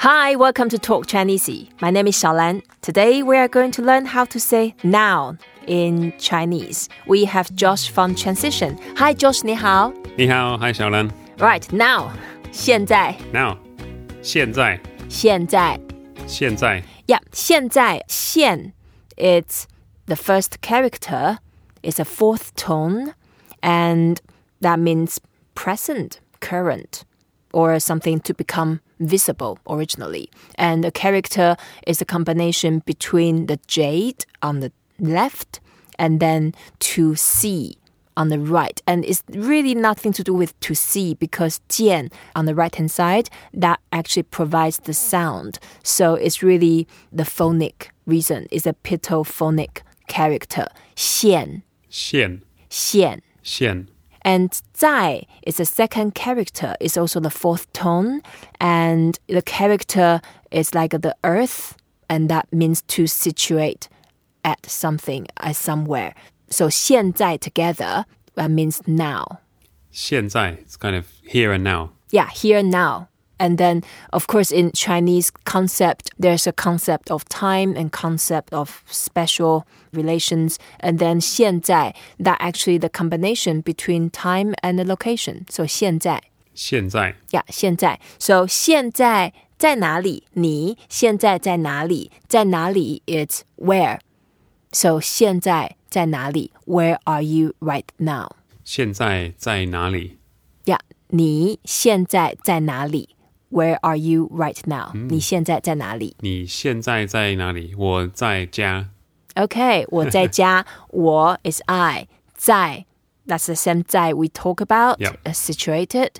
Hi, welcome to Talk Chinese. My name is ShaoLan. Today we are going to learn how to say noun in Chinese. We have Josh from Transition. Hi, Josh. 你好。你好。Hi, ShaoLan. Right now. 现在。Now. 现在。现在。现在。Yeah. 现在。现 It's the first character. It's a fourth tone, and that means present, current or something to become visible originally. And the character is a combination between the jade on the left and then to see on the right. And it's really nothing to do with to see because jian on the right hand side, that actually provides the sound. So it's really the phonic reason. It's a pictophonetic character. Xian. Xian. Xian. Xian. And 在 is the second character, is also the fourth tone. And the character is like the earth, and that means to situate at something, at somewhere. So 现在 together that means now. 现在 It's kind of here and now. Yeah, here and now. And then, of course, in Chinese concept, there's a concept of time and concept of special relations. And then 现在, that actually the combination between time and the location. So 现在.现在 Yeah, 现在. So 现在在哪里?你现在在哪里?在哪里 it's where. So 现在在哪里? Where are you right now? 现在在哪里？ Yeah, 你现在在哪里? Where are you right now? 你现在在哪里?你现在在哪里？我在家。 Okay, 我在家。我 is I. 在 that's the same 在 we talk about. Yep. uh, situated.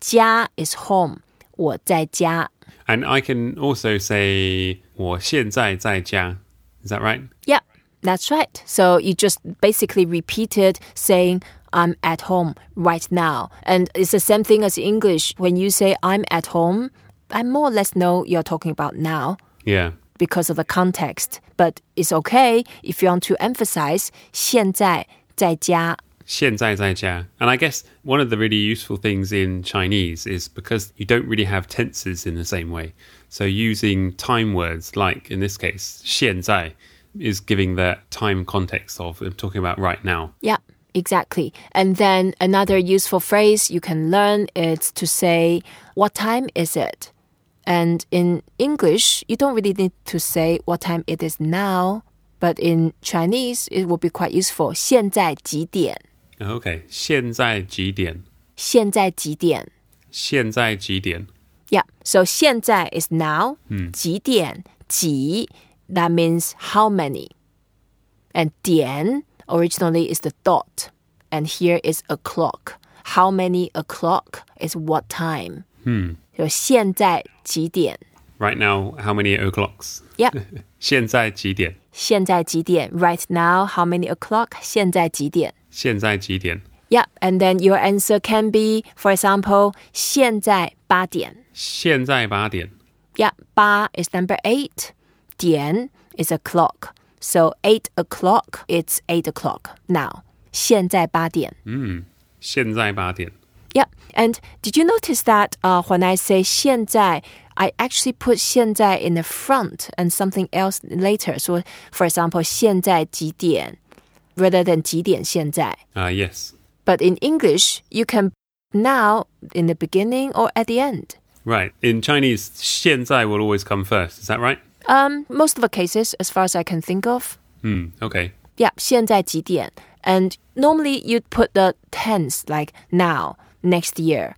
家 is home. 我在家。 And I can also say 我现在在家。Is that right? Yeah, that's right. So you just basically repeated saying, I'm at home right now. And it's the same thing as English. When you say, I'm at home, I more or less know you're talking about now Yeah. because of the context. But it's okay if you want to emphasize 现在在家.现在在家. And I guess one of the really useful things in Chinese is because you don't really have tenses in the same way. So using time words like in this case 现在 is giving the time context of I'm talking about right now. Yeah, exactly. And then another useful phrase you can learn is to say, What time is it? And in English, you don't really need to say what time it is now. But in Chinese, it will be quite useful. 现在几点?Oh, Okay. 现在几点?现在几点?现在几点? Yeah. So 现在 is now. 几点?几 that means how many. And 点 originally is the dot. And here is o'clock. How many o'clock is what time. So 现在几点? Right now, how many o'clocks? Yeah. 现在几点?现在几点? Right now, how many o'clock? 现在几点?现在几点? Yeah. And then your answer can be, for example, 现在八点.现在八点. Yeah, 八 is number eight. 点 is o'clock. So eight o'clock, it's eight o'clock now. 现在八点.现在八点. Yeah, and did you notice that uh, when I say 现在, I actually put 现在 in the front and something else later. So, for example, 现在几点 rather than 几点现在. Uh, yes. But in English, you can now in the beginning or at the end. Right. In Chinese, 现在 will always come first. Is that right? Um, most of the cases, as far as I can think of. Hmm. Okay. Yeah, 现在几点? And normally you'd put the tense like now, next year,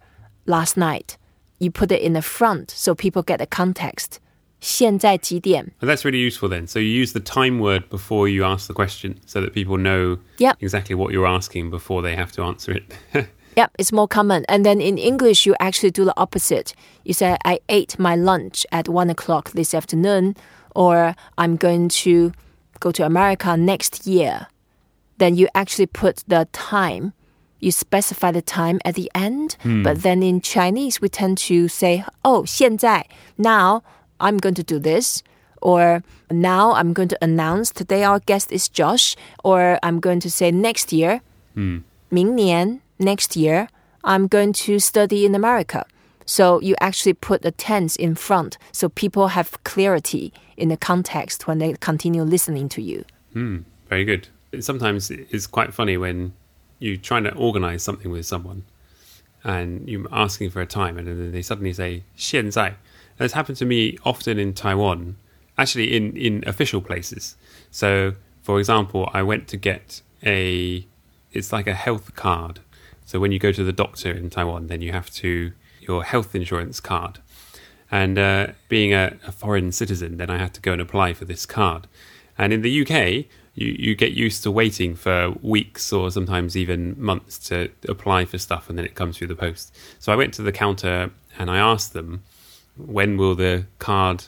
last night. You put it in the front so people get the context. 现在几点? Well, that's really useful then. So you use the time word before you ask the question so that people know Yep. exactly what you're asking before they have to answer it. Yep, it's more common. And then in English, you actually do the opposite. You say, I ate my lunch at one o'clock this afternoon, or I'm going to go to America next year. Then you actually put the time. You specify the time at the end. But then in Chinese, we tend to say, oh, 现在, now I'm going to do this. Or now I'm going to announce today our guest is Josh. Or I'm going to say next year, 明年 next year, I'm going to study in America. So you actually put the tense in front so people have clarity in the context when they continue listening to you. Hmm, very good. Sometimes it's quite funny when you're trying to organize something with someone and you're asking for a time and then they suddenly say 现在. That's happened to me often in Taiwan, actually in, in official places. So, for example, I went to get a, it's like a health card. So when you go to the doctor in Taiwan, then you have to, your health insurance card. And uh, being a, a foreign citizen, then I had to go and apply for this card. And in the UK, you, you get used to waiting for weeks or sometimes even months to apply for stuff and then it comes through the post. So I went to the counter and I asked them, when will the card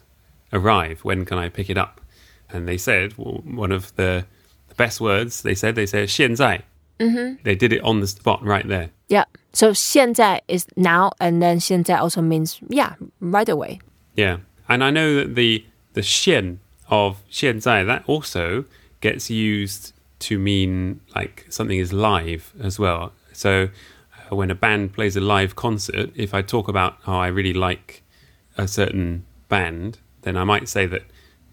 arrive? When can I pick it up? And they said, well, one of the, the best words they said, they said, 现在. Mm-hmm. They did it on the spot right there. Yeah. So 现在 is now, and then 现在 also means, yeah, right away. Yeah. And I know that the, the 现 of 现在, that also gets used to mean like something is live as well. So uh, when a band plays a live concert, if I talk about how I really like a certain band, then I might say that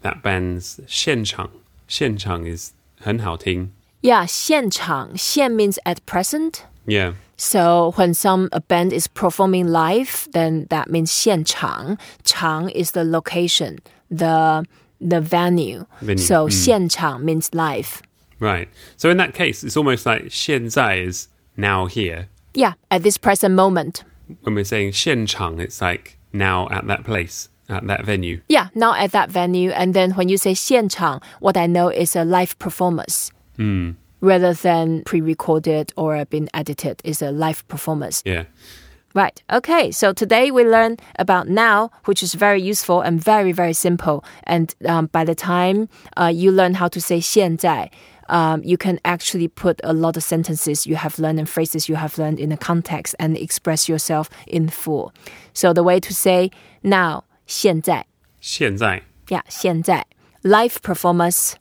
that band's 现场,现场 is 很好听. Yeah, 现场,现 means at present. Yeah. So when some a band is performing live, then that means 现场. Chang is the location, the the venue. Venue, So mm. 现场 means live. Right. So in that case, it's almost like 现在 is now here. Yeah, at this present moment. When we're saying 现场, it's like now at that place, at that venue. Yeah, now at that venue. And then when you say 现场, what I know is a live performance. Hmm. Rather than pre recorded or been edited, is a live performance. Yeah. Right. Okay. So today we learn about now, which is very useful and very, very simple. And um, by the time uh, you learn how to say 现在, um, you can actually put a lot of sentences you have learned and phrases you have learned in a context and express yourself in full. So the way to say now, 现在,现在,yeah, 现在. Live performance,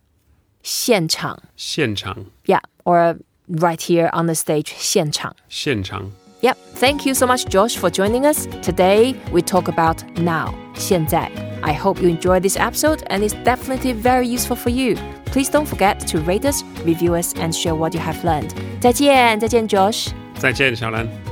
现场,现场, yeah, or right here on the stage, 现场. 现场. Yep. Thank you so much, Josh, for joining us. Today, we talk about now, 现在. I hope you enjoyed this episode and it's definitely very useful for you. Please don't forget to rate us, review us, and share what you have learned. 再见,再见 Josh. 再见，小兰。